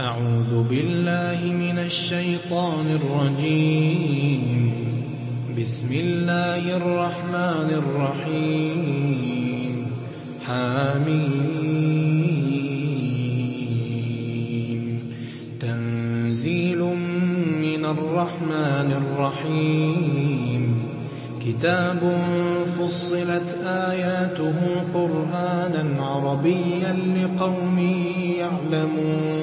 أعوذ بالله من الشيطان الرجيم. بسم الله الرحمن الرحيم. حميم. تنزيل من الرحمن الرحيم. كتاب فصلت آياته قرآنا عربيا لقوم يعلمون.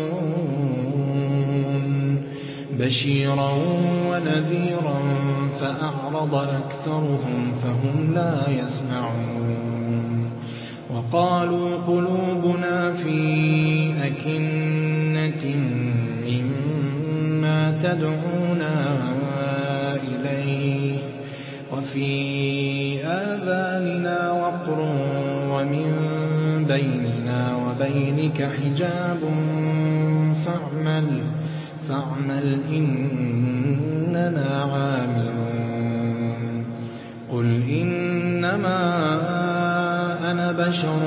بشيرا ونذيرا فأعرض أكثرهم فهم لا يسمعون وقالوا قلوبنا في أكنة مما تدعونا إليه وفي آذاننا وقر ومن بيننا وبينك حجاب فاعمل إننا عاملون. قل إنما أنا بشر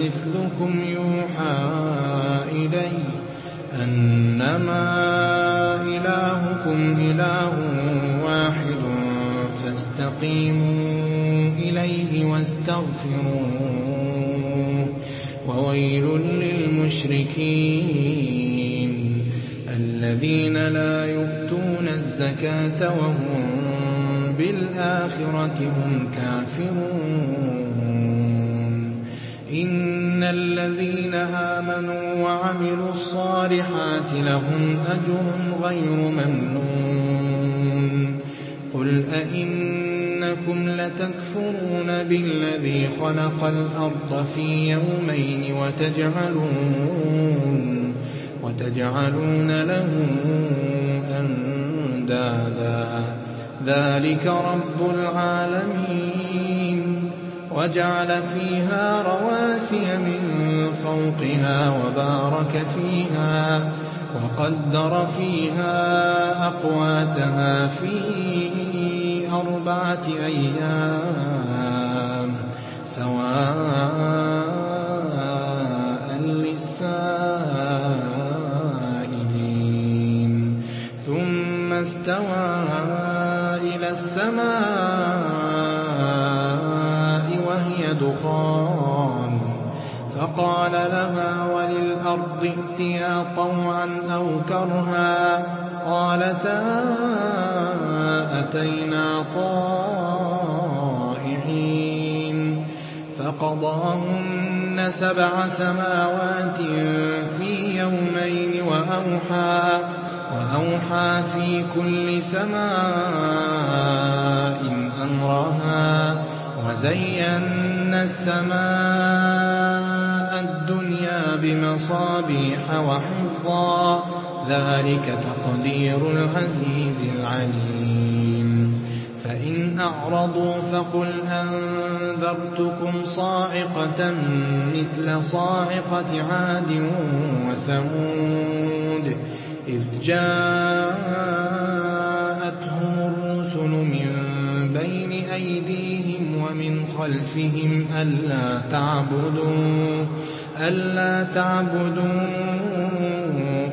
مثلكم يوحى إلي أنما إلهكم إله واحد فاستقيموا إليه واستغفروه. وويل للمشركين. الذين لا يؤتون الزكاة وهم بالآخرة هم كافرون. إن الذين آمنوا وعملوا الصالحات لهم أجر غير ممنون. قل أئنكم لتكفرون بالذي خلق الأرض في يومين وتجعلون وتجعلون له أندادا. ذلك رب العالمين. وجعل فيها رواسي من فوقها وبارك فيها وقدر فيها أقواتها في أربعة أيام. سواء السماء وهي دخان فقال لها وللأرض ائتيا طوعا أو كرها قالتا أتينا طائعين فقضاهن سبع سماوات في يومين وأوحى وأوحى في كل سماء أمرها وزينا السماء الدنيا بمصابيح وحفظا. ذلك تقدير العزيز العليم. فإن أعرضوا فقل أنذرتكم صاعقة مثل صاعقة عاد وثمود. إذ جاءتهم الرسل من بين أيديهم ومن خلفهم ألا تعبدوا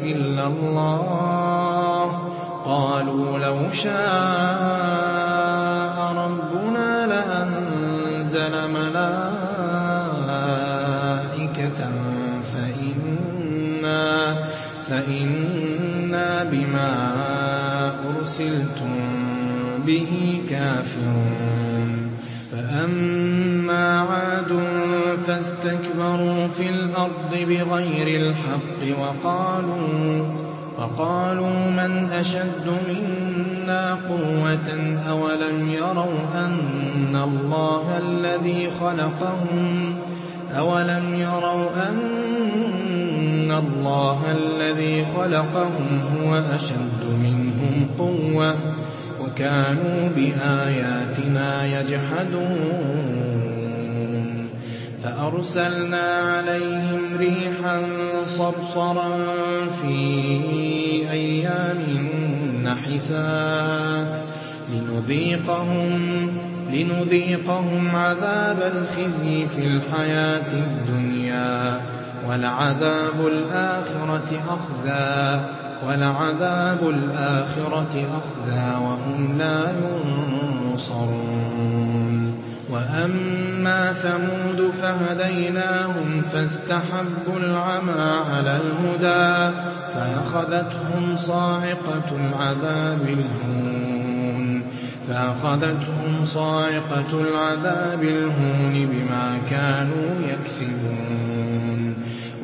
إلا الله. قالوا لو شاء ربنا لأنزل ملائكة فإنا بما أرسلتم به كافرون. فأما عاد فاستكبروا في الأرض بغير الحق وقالوا من أشد منا قوة أولم يروا أن الله الذي خلقهم خلقهم هو أشد منهم قوة وكانوا بآياتنا يجحدون. فأرسلنا عليهم ريحا صرصرا في أيام نحسات لنذيقهم عذاب الخزي في الحياة الدنيا. وَلَعَذَابُ الْآخِرَةِ أَخْزَىٰ وَهُمْ لَا يُنصَرُونَ. وَأَمَّا ثَمُودُ فَهَدَيْنَاهُمْ فَاسْتَحَبُّوا الْعَمَىٰ عَلَى الْهُدَىٰ فَأَخَذَتْهُمْ صَاعِقَةُ الْعَذَابِ الْهُونِ بِمَا كَانُوا يَكْسِبُونَ.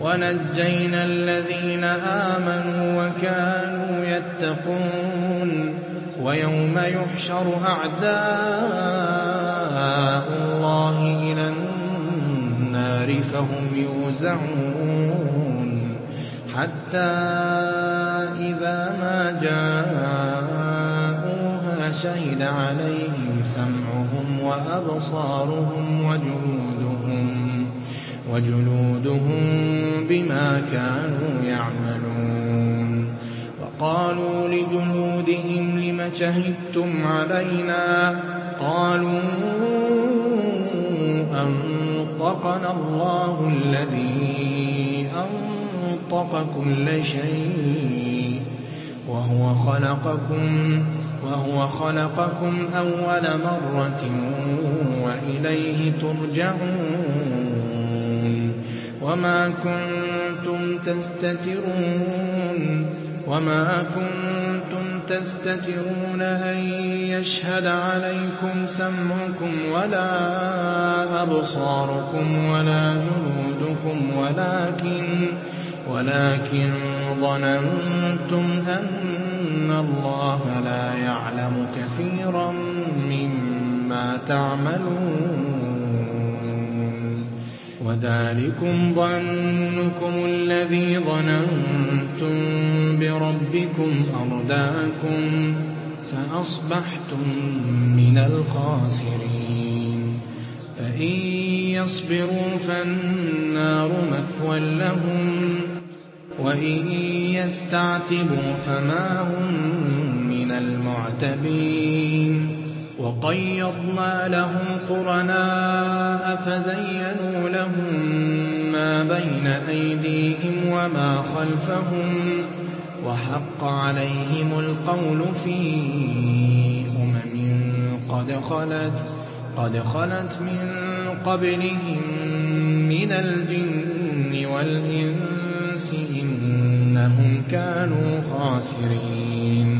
وَنَجَّيْنَا الَّذِينَ آمَنُوا وَكَانُوا يَتَّقُونَ وَيَوْمَ يُحْشَرُ أَعْدَاءُ اللَّهِ إِلَى النَّارِ فَهُمْ يُوزَعُونَ حَتَّىٰ إِذَا مَا جَاءُوهَا شَهِدَ عَلَيْهِمْ سَمْعُهُمْ وَأَبْصَارُهُمْ وَجُلُودُهُم بِمَا كَانُوا يَعْمَلُونَ. وَقَالُوا لِجُلُودِهِمْ لِمَ شَهِدتُّمْ عَلَيْنَا ۖ؟ قَالُوا أَنطَقَنَا اللَّهُ الَّذِي أَنطَقَ كُلَّ شَيْءٍ. وَهُوَ خَلَقَكُمْ أَوَّلَ مَرَّةٍ وَإِلَيْهِ تُرْجَعُونَ. وَمَا كُنتُمْ تَسْتَتِرُونَ أَن يَشْهَدَ عَلَيْكُمْ سَمْعُكُمْ وَلَا أَبْصَارُكُمْ وَلَا جُلُودُكُمْ وَلَٰكِن ظَنَنتُمْ أَنَّ اللَّهَ لَا يَعْلَمُ كَثِيرًا مِّمَّا تَعْمَلُونَ. وَذَٰلِكُمْ ظَنُّكُمُ الَّذِي ظَنَنتُم بِرَبِّكُمْ أَرْدَاكُمْ فَأَصْبَحْتُم مِّنَ الْخَاسِرِينَ. فَإِن يَصْبِرُوا فَالنَّارُ مَثْوًى لَّهُمْ وَإِن يَسْتَعْتِبُوا فَمَا هُم مِّنَ الْمُعْتَبِينَ. وَقَيَّضْنَا لَهُمْ قُرَنَاءَ فَزَيَّنُوا لَهُم مَّا بَيْنَ أَيْدِيهِمْ وَمَا خَلْفَهُمْ ۖ وَحَقَّ عَلَيْهِمُ الْقَوْلُ فِي أُمَمٍ قَدْ خَلَتْ مِن قَبْلِهِم مِّنَ الْجِنِّ وَالْإِنسِ ۖ إِنَّهُمْ كَانُوا خَاسِرِينَ.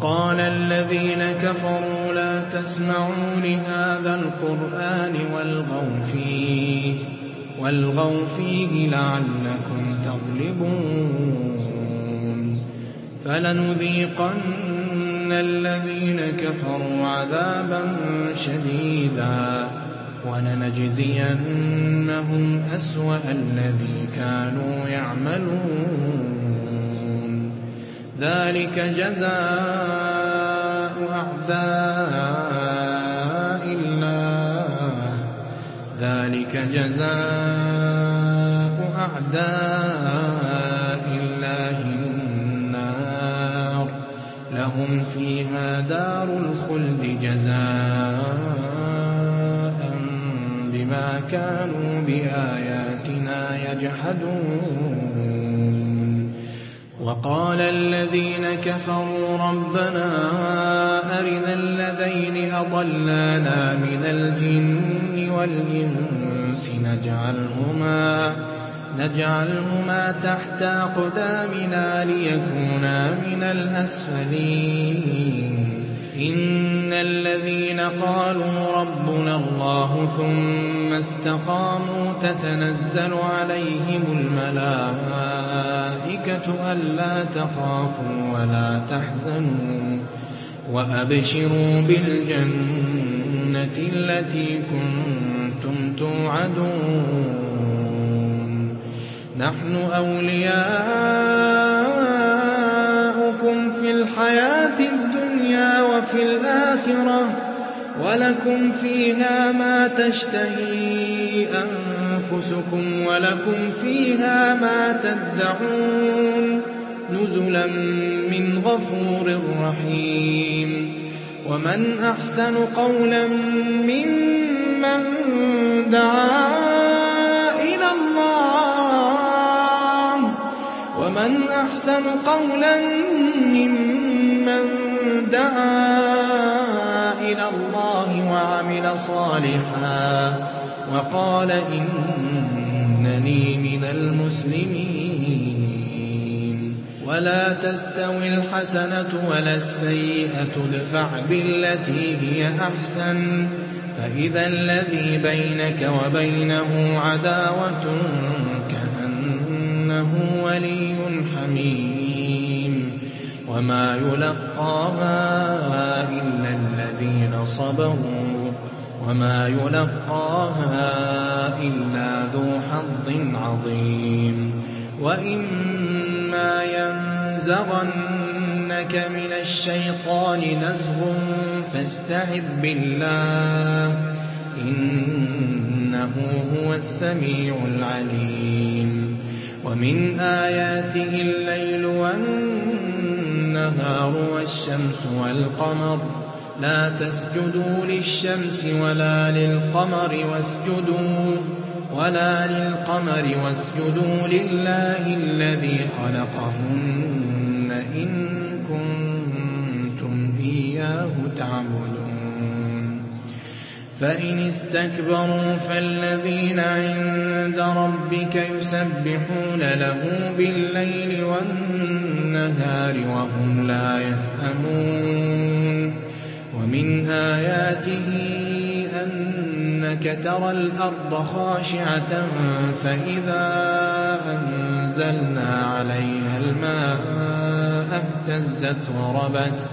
وَقَالَ الَّذِينَ كَفَرُوا لَا تَسْمَعُوا لِهَٰذَا الْقُرْآنِ وَالْغَوْا فِيهِ لَعَلَّكُمْ تَغْلِبُونَ. فَلَنُذِيقَنَّ الَّذِينَ كَفَرُوا عَذَابًا شَدِيدًا وَلَنَجْزِيَنَّهُمْ أَسْوَأَ الَّذِي كَانُوا يَعْمَلُونَ. ذَٰلِكَ جَزَاءُ أَعْدَاءِ اللَّهِ. النَّارُ ۖ. لَهُمْ فِيهَا دَارُ الْخُلْدِ جَزَاءً بِمَا كَانُوا بِآيَاتِنَا وَقَالَ الَّذِينَ كَفَرُوا رَبَّنَا أَرِنَا اللَّذَيْنِ أَضَلَّانَا مِنَ الْجِنِّ وَالْإِنسِ نَجْعَلْهُمَا تَحْتَ أَقْدَامِنَا لِيَكُونَا مِنَ الْأَسْفَلِينَ. إِنَّ الَّذِينَ قَالُوا رَبُّنَا اللَّهُ ثُمَّ اسْتَقَامُوا تَتَنَزَّلُ عَلَيْهِمُ الْمَلَائِكَةُ أَلَّا تَخَافُوا وَلَا تَحْزَنُوا وَأَبْشِرُوا بِالْجَنَّةِ الَّتِي كُنتُمْ تُوعَدُونَ نَحْنُ أَوْلِيَاؤُكُمْ الْآخِرَةِ ۖ وَلَكُمْ فِيهَا مَا تَشْتَهِي أَنفُسُكُمْ وَلَكُمْ فِيهَا مَا تَدَّعُونَ نُزُلًا مِّنْ غَفُورٍ رَّحِيمٍ وَمَنْ أَحْسَنُ قَوْلًا مِّمَّن دَعَا إِلَى اللَّهِ وَمَنْ أَحْسَنُ قَوْلًا مِّمَّن دَعَا إِلَى اللَّهِ وَعَمِلَ صَالِحًا. وَقَالَ إِنَّنِي مِنَ الْمُسْلِمِينَ. وَلَا تَسْتَوِي الْحَسَنَةُ وَلَا السَّيِّئَةُ ادْفَعْ بِالَّتِي هِيَ أَحْسَنُ. فَإِذَا الَّذِي بَيْنَكَ وَبَيْنَهُ عَدَاوَةٌ كَأَنَّهُ وَلِيٌّ حَمِيمٌ. وَمَا يُلَقَّاهَا صَبَرُوا وَمَا يُلَقَّاهَا إِلَّا ذُو حَظٍّ عَظِيمٍ. وَإِمَّا يَنزَغَنَّكَ مِنَ الشَّيْطَانِ نَزْغٌ فَاسْتَعِذْ بِاللَّهِ ۖ إِنَّهُ هُوَ السَّمِيعُ الْعَلِيمُ. وَمِنْ آيَاتِهِ اللَّيْلُ وَالنَّهَارُ وَالشَّمْسُ وَالْقَمَرُ ۚ لَا تَسْجُدُوا لِلشَّمْسِ وَلَا لِلْقَمَرِ وَاسْجُدُوا لِلَّهِ الَّذِي خَلَقَهُنَّ إِن كُنتُمْ إِيَّاهُ تَعْبُدُونَ. فَإِنِ اسْتَكْبَرُوا فَالَّذِينَ عِندَ رَبِّكَ يُسَبِّحُونَ لَهُ بِاللَّيْلِ وَالنَّهَارِ وَهُمْ لَا يَسْأَمُونَ. وَمِنْ آيَاتِهِ أَنَّكَ تَرَى الْأَرْضَ خَاشِعَةً فَإِذَا أَنزَلْنَا عَلَيْهَا الْمَاءَ اهْتَزَّتْ وَرَبَتْ ۚ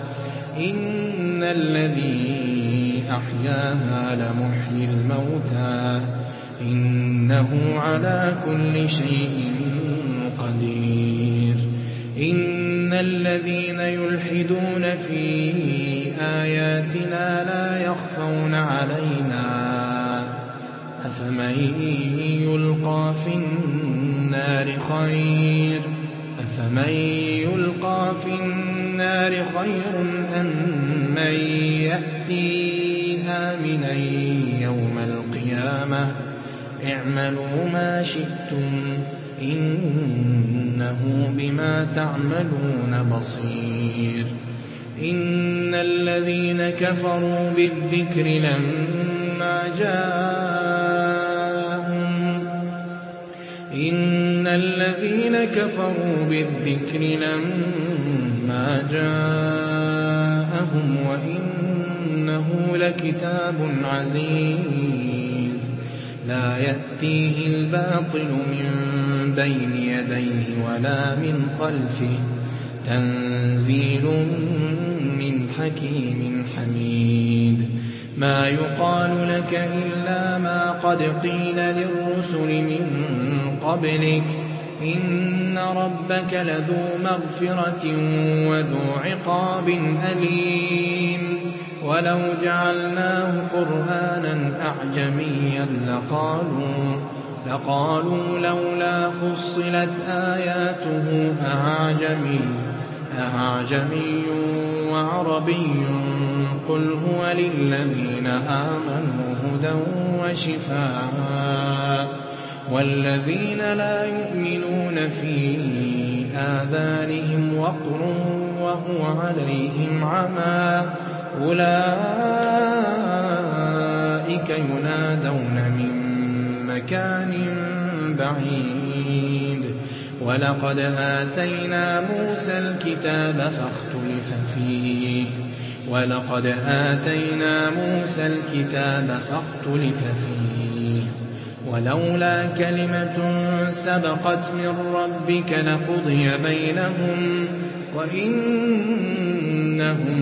إِنَّ الَّذِي أَحْيَاهَا لَمُحْيِي الْمَوْتَىٰ ۚ إِنَّهُ عَلَىٰ كُلِّ شَيْءٍ قَدِيرٌ إِنَّ الَّذِينَ يُلْحِدُونَ فِي آيَاتِنَا لَا يَخْفَوْنَ عَلَيْنَا ۗ أَفَمَن يُلْقَىٰ فِي النَّارِ خَيْرٌ أَم مَّن يَأْتِي آمِنًا يَوْمَ الْقِيَامَةِ ۚ اعْمَلُوا مَا شِئْتُمْ ۖ إِنَّهُ بِمَا تَعْمَلُونَ بَصِيرٌ. إِنَّ الَّذِينَ كَفَرُوا بِالذِّكْرِ لَمَّا جَاءَهُمْ وَإِنَّهُ لَكِتَابٌ عَزِيزٌ. لَّا يَأْتِيهِ الْبَاطِلُ مِن بَيْنِ يَدَيْهِ وَلَا مِنْ خَلْفِهِ ۖ تَنزِيلٌ مِّنْ حَكِيمٍ حَمِيدٍ. مَّا يُقَالُ لَكَ إِلَّا مَا قَدْ قِيلَ لِلرُّسُلِ مِن قَبْلِكَ ۚ إِنَّ رَبَّكَ لَذُو مَغْفِرَةٍ وَذُو عِقَابٍ أَلِيمٍ. وَلَوْ جَعَلْنَاهُ قُرْآنًا أَعْجَمِيًّا لَّقَالُوا لَوْلَا فُصِّلَتْ آيَاتُهُ ۖ أَأَعْجَمِيٌّ وَعَرَبِيٌّ ۗ قُلْ هُوَ لِلَّذِينَ آمَنُوا هُدًى وَشِفَاءٌ ۖ وَالَّذِينَ لَا يُؤْمِنُونَ فِي آذَانِهِمْ وَقْرٌ وَهُوَ عَلَيْهِمْ عَمًى ۚ أُولَٰئِكَ يُنَادَوْنَ مِن مَّكَانٍ بَعِيدٍ. وَلَقَدْ آتَيْنَا مُوسَى الْكِتَابَ فَاخْتُلِفَ فِيهِ ۚ. وَلَوْلَا كَلِمَةٌ سَبَقَتْ مِن رَّبِّكَ لَقُضِيَ بَيْنَهُمْ ۚ وَإِنَّهُمْ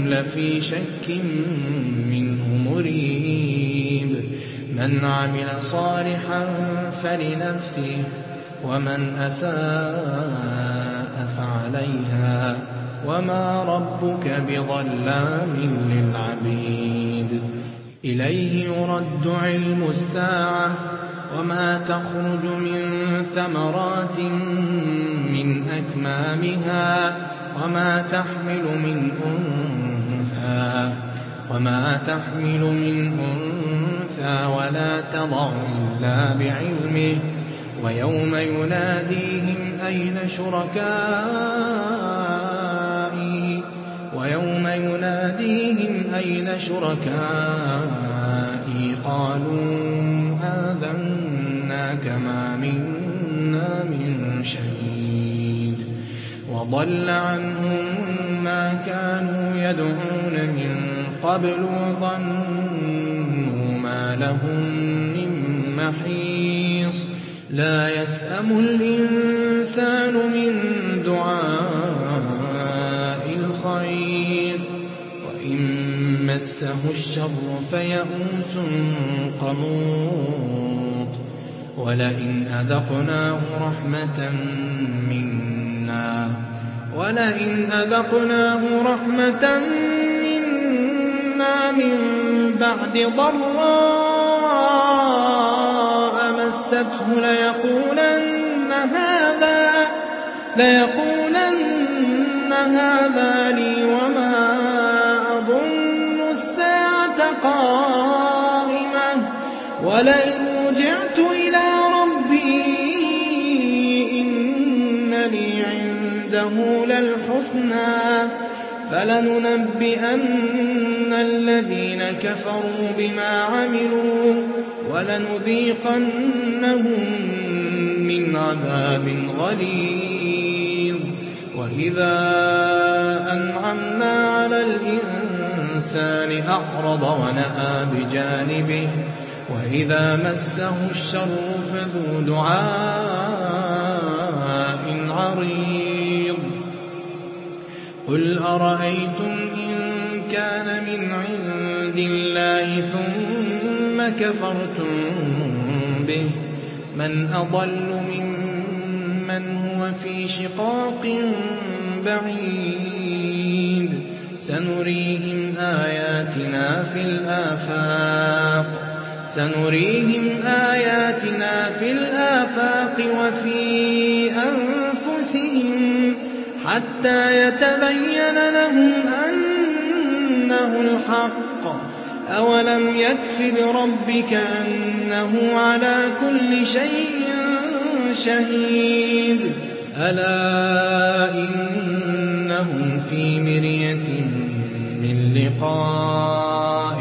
لَفِي شَكٍّ مِّنْهُ مُرِيبٍ. مَّنْ عَمِلَ صَالِحًا فَلِنَفْسِهِ ۖ وَمَنْ أَسَاءَ فَعَلَيْهَا ۗ وَمَا رَبُّكَ بِظَلَّامٍ لِّلْعَبِيدِ. إِلَيْهِ يُرَدُّ عِلْمُ السَّاعَةِ ۚ وَمَا تَخْرُجُ مِن ثَمَرَاتٍ مِّنْ أَكْمَامِهَا ۖ وَمَا تَحْمِلُ مِنْ أُنثَىٰ وَلَا تَضَعُ إِلَّا بِعِلْمِهِ ۚ وَيَوْمَ يُنَادِيهِمْ أَيْنَ شُرَكَائِي وَيَوْمَ يُنَادِيهِمْ أَيْنَ شُرَكَائِي قَالُوا آذَنَّاكَ مَا مِنَّا مِن شَهِيدٍ وَضَلَّ عَنْهُم مَّا كَانُوا يَدْعُونَ مِن قَبْلُ وَظَنُّوا لَهُم مِّن مَّحِيصٍ. لَّا يَسْأَمُ الْإِنسَانُ مِن دُعَاءِ الْخَيْرِ. وَإِن مَّسَّهُ الشَّرُّ فَيَئُوسٌ قَنُوطٌ. وَلَئِنْ أَذَقْنَاهُ رَحْمَةً مِّنَّا. مِن بَعْدِ ضَرَّاءَ مَسَّتْهُ لَيَقُولَنَّ هَٰذَا لِي وَمَا أَظُنُّ السَّاعَةَ قَائِمَةً وَلَئِن رُّجِعْتُ إِلَىٰ رَبِّي إِنَّ لِي عِندَهُ لَلْحُسْنَىٰ فَلَنُنَبِّئَنَّ الَّذِينَ كَفَرُوا بِمَا عَمِلُوا وَلَنُذِيقَنَّهُم مِّنْ عَذَابٍ غَلِيظٍ. وَإِذَا أَنْعَمْنَا عَلَى الْإِنسَانِ أَعْرَضَ وَنَأَىٰ بِجَانِبِهِ وَإِذَا مَسَّهُ الشَّرُّ فَذُو دُعَاءٍ عَرِيضٍ. قُلْ أَرَأَيْتُمْ كَفَرْتُم بِهِ. مَنْ أَضَلُّ مِمَّنْ هُوَ فِي شِقَاقٍ بَعِيدٍ. سَنُرِيهِمْ آيَاتِنَا فِي الْآفَاقِ. وَفِي أَنفُسِهِمْ حَتَّىٰ يَتَبَيَّنَ لَهُمْ أَنَّهُ الْحَقُّ ۗ. أَوَلَمْ يَكْفِ بِرَبِّكَ أَنَّهُ عَلَىٰ كُلِّ شَيْءٍ شَهِيدٌ أَلَا إِنَّهُمْ فِي مِرْيَةٍ مِّن لِّقَاءِ